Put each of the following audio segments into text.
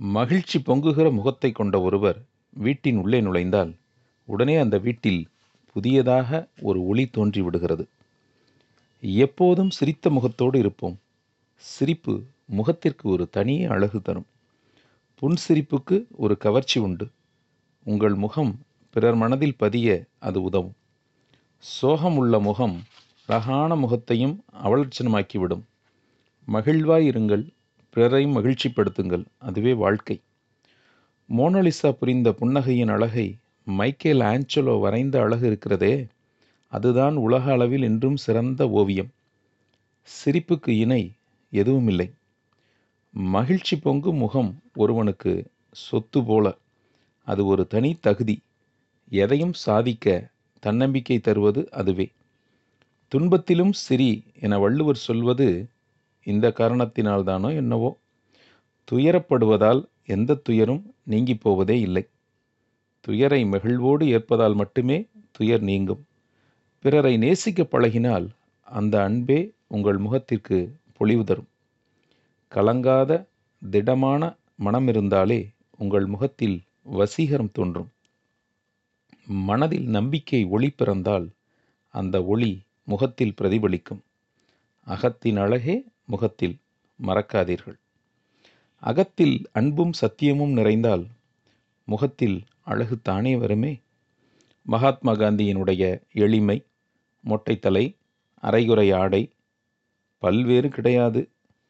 மகிழ்ச்சி பொங்குகிற முகத்தை கொண்ட ஒருவர் வீட்டின் உள்ளே நுழைந்தால் உடனே அந்த வீட்டில் புதியதாக ஒரு ஒளி தோன்றி விடுகிறது எப்போதும் சிரித்த முகத்தோடு இருப்போம். சிரிப்பு முகத்திற்கு ஒரு தனி அழகு தரும். புன்சிரிப்புக்கு ஒரு கவர்ச்சி உண்டு. உங்கள் முகம் பிறர் மனதில் பதிய அது உதவும். சோகம் உள்ள முகம் அழகான முகத்தையும் அவலட்சணமாக்கிவிடும். மகிழ்வாய் இருங்கள். பிறரையும் மகிழ்ச்சிப்படுத்துங்கள். அதுவே வாழ்க்கை. மோனலிசா புரிந்த புன்னகையின் அழகை மைக்கேல் ஆஞ்சலோ வரைந்த அழகு இருக்கிறதே அதுதான் உலக அளவில் இன்றும் சிறந்த ஓவியம். சிரிப்புக்கு இணை எதுவும் இல்லை மகிழ்ச்சி பொங்கும் முகம் ஒருவனுக்கு சொத்து போல. அது ஒரு தனி தகுதி. எதையும் சாதிக்க தன்னம்பிக்கை தருவது அதுவே. துன்பத்திலும் சிரி என வள்ளுவர் சொல்வது இந்த காரணத்தினால்தானோ என்னவோ? துயரப்படுவதால் எந்த துயரும் நீங்கி போவதே இல்லை. துயரை மகிழ்வோடு ஏற்பதால் மட்டுமே துயர் நீங்கும். பிறரை நேசிக்க பழகினால் அந்த அன்பே உங்கள் முகத்திற்கு பொழிவு தரும். கலங்காத திடமான மனம் இருந்தாலே உங்கள் முகத்தில் வசீகரம் தோன்றும். மனதில் நம்பிக்கை ஒளி பிறந்தால் அந்த ஒளி முகத்தில் பிரதிபலிக்கும். அகத்தின் அழகே முகத்தில் மறக்காதீர்கள். அகத்தில் அன்பும் சத்தியமும் நிறைந்தால் முகத்தில் அழகு தானே வருமே? மகாத்மா காந்தியினுடைய எளிமை மொட்டைத்தலை அரைகுறை ஆடை பல்வேறு கிடையாது.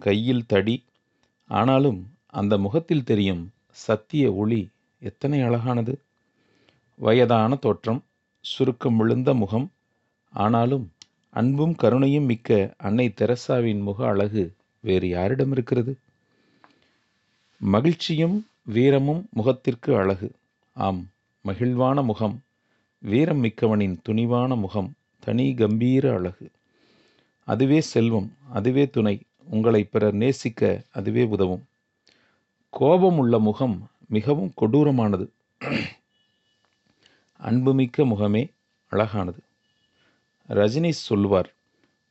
கையில் தடி ஆனாலும் அந்த முகத்தில் தெரியும் சத்திய ஒளி எத்தனை அழகானது. வயதான தோற்றம் சுருக்கம் விழுந்த முகம் ஆனாலும் அன்பும் கருணையும் மிக்க அன்னை தெரசாவின் முக அழகு வேறு யாரிடம் இருக்கிறது? மகிழ்ச்சியும் வீரமும் முகத்திற்கு அழகு. ஆம் மகிழ்வான முகம் வீரம் மிக்கவனின் துணிவான முகம் தனி கம்பீர அழகு. அதுவே செல்வம் அதுவே துணை உங்களை பிறர் நேசிக்க அதுவே உதவும். கோபம் உள்ள முகம் மிகவும் கொடூரமானது. அன்புமிக்க முகமே அழகானது. ரஜினி சொல்வார்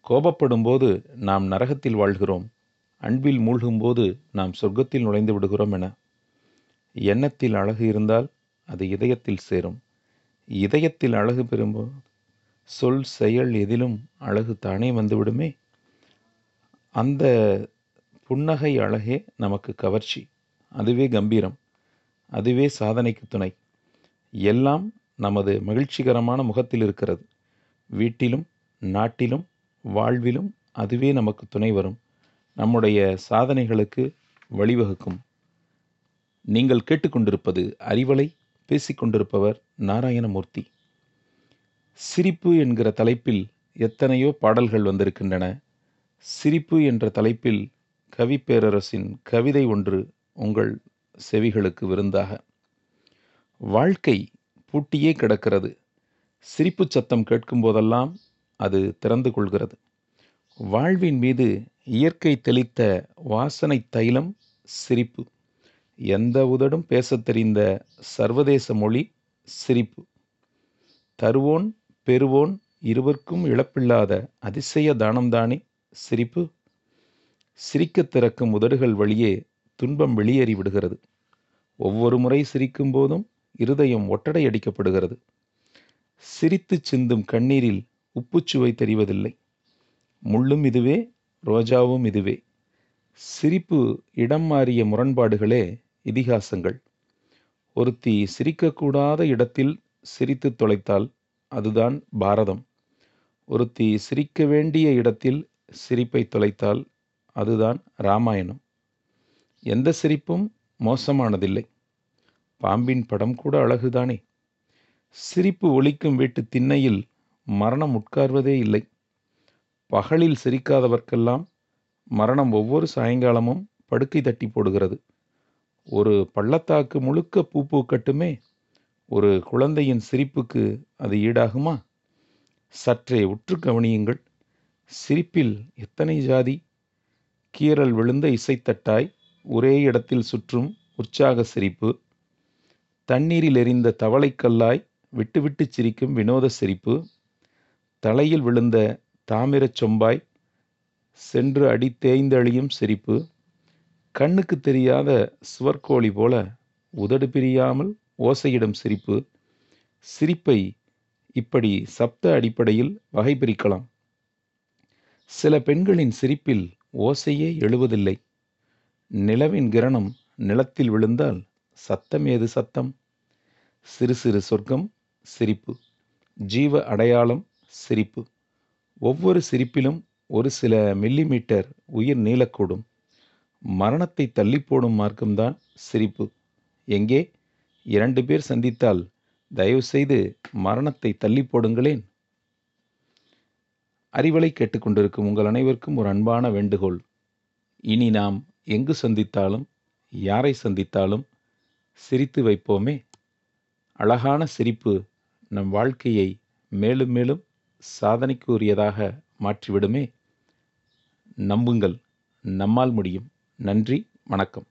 கோபப்படும்போது நாம் நரகத்தில் வாழ்கிறோம் அன்பில் மூழ்கும்போது நாம் சொர்க்கத்தில் நுழைந்து விடுகிறோம் என. எண்ணத்தில் அழகு இருந்தால் அது இதயத்தில் சேரும். இதயத்தில் அழகு பெறும்போது சொல் செயல் எதிலும் அழகு தானே வந்துவிடுமே? அந்த புன்னகை அழகே நமக்கு கவர்ச்சி. அதுவே கம்பீரம். அதுவே சாதனைக்கு துணை. எல்லாம் நமது மகிழ்ச்சிகரமான முகத்தில் இருக்கிறது. வீட்டிலும் நாட்டிலும் வாழ்விலும் அதுவே நமக்கு துணை வரும். நம்முடைய சாதனைகளுக்கு வழிவகுக்கும். நீங்கள் கேட்டுக்கொண்டிருப்பது அறிவலை பேசிக்கொண்டிருப்பவர் நாராயணமூர்த்தி. சிரிப்பு என்கிற தலைப்பில் எத்தனையோ பாடல்கள் வந்திருக்கின்றன. சிரிப்பு என்ற தலைப்பில் கவி பேரரசின் கவிதை ஒன்று உங்கள் செவிகளுக்கு விருந்தாக. வாழ்க்கை பூட்டியே கிடக்கிறது. சிரிப்பு சத்தம் கேட்கும் போதெல்லாம் அது திறந்து கொள்கிறது. வாழ்வின் மீது இயற்கை தெளித்த வாசனை தைலம் சிரிப்பு. எந்த உதடும் பேசத் தெரிந்த சர்வதேச மொழி சிரிப்பு. தருவோன் பெறுவோன் இருவர்க்கும் இழப்பில்லாத அதிசய தானம்தானே சிரிப்பு. சிரிக்கத் திறக்கும் உதடுகள் வழியே துன்பம் வெளியேறி விடுகிறது. ஒவ்வொரு முறை சிரிக்கும் போதும் இருதயம் ஒட்டடை அடிக்கப்படுகிறது. சிரித்து சிந்தும் கண்ணீரில் உப்புச்சுவை தெரிவதில்லை. முள்ளும் இதுவே ரோஜாவும் இதுவே. சிரிப்பு இடம் மாறிய முரண்பாடுகளே இதிகாசங்கள். ஒருத்தி சிரிக்கக்கூடாத இடத்தில் சிரித்து தொலைத்தால் அதுதான் பாரதம். ஒருத்தி சிரிக்க வேண்டிய இடத்தில் சிரிப்பை தொலைத்தால் அதுதான் ராமாயணம். எந்த சிரிப்பும் மோசமானதில்லை. பாம்பின் படம் கூட அழகுதானே. சிரிப்பு ஒலிக்கும் வீட்டு திண்ணையில் மரணம் உட்கார்வதே இல்லை. பகலில் சிரிக்காதவர்க்கெல்லாம் மரணம் ஒவ்வொரு சாயங்காலமும் படுக்கை தட்டி போடுகிறது. ஒரு பள்ளத்தாக்கு முழுக்க பூ பூக்கட்டுமே ஒரு குழந்தையின் சிரிப்புக்கு அது ஈடாகுமா? சற்றே உற்று கவனியுங்கள். சிரிப்பில் எத்தனை ஜாதி? கீறல் விழுந்த இசைத்தட்டாய் ஒரே இடத்தில் சுற்றும் உற்சாக சிரிப்பு. தண்ணீரில் எரிந்த தவளைக்கல்லாய் விட்டுவிட்டு சிரிக்கும் வினோத சிரிப்பு தலையில் விழுந்த தாமிரச் சொம்பாய் சென்று அடி தேய்ந்தழியும் சிரிப்பு கண்ணுக்கு தெரியாத சுவர்கோழி போல உதடு பிரியாமல் ஓசையிடும் சிரிப்பு சிரிப்பை இப்படி சப்த அடிப்படையில் வகை பிரிக்கலாம் சில பெண்களின் சிரிப்பில் ஓசையே எழுவதில்லை. நிலவின் கிரணம் நிலத்தில் விழுந்தால் சத்தம் ஏது சத்தம்? சிறு சிறு சொர்க்கம் சிரிப்பு. ஜீவ அடையாளம் சிரிப்பு. ஒவ்வொரு சிரிப்பிலும் ஒரு சில மில்லிமீட்டர் உயிர் நீளக்கூடும். மரணத்தை தள்ளி போடும் மார்க்கம்தான் சிரிப்பு. எங்கே? இரண்டு பேர் சந்தித்தால் தயவு செய்து மரணத்தை தள்ளி போடுங்களேன். அறிவலை கேட்டுக்கொண்டிருக்கும் உங்கள் அனைவருக்கும் ஒரு அன்பான வேண்டுகோள். இனி நாம் எங்கு சந்தித்தாலும் யாரை சந்தித்தாலும் சிரித்து வைப்போமே. அழகான சிரிப்பு நம் வாழ்க்கையை மேலும் மேலும் சாதனைக்கு உரியதாக மாற்றிவிடுமே. நம்புங்கள். நம்மால் முடியும். நன்றி. வணக்கம்.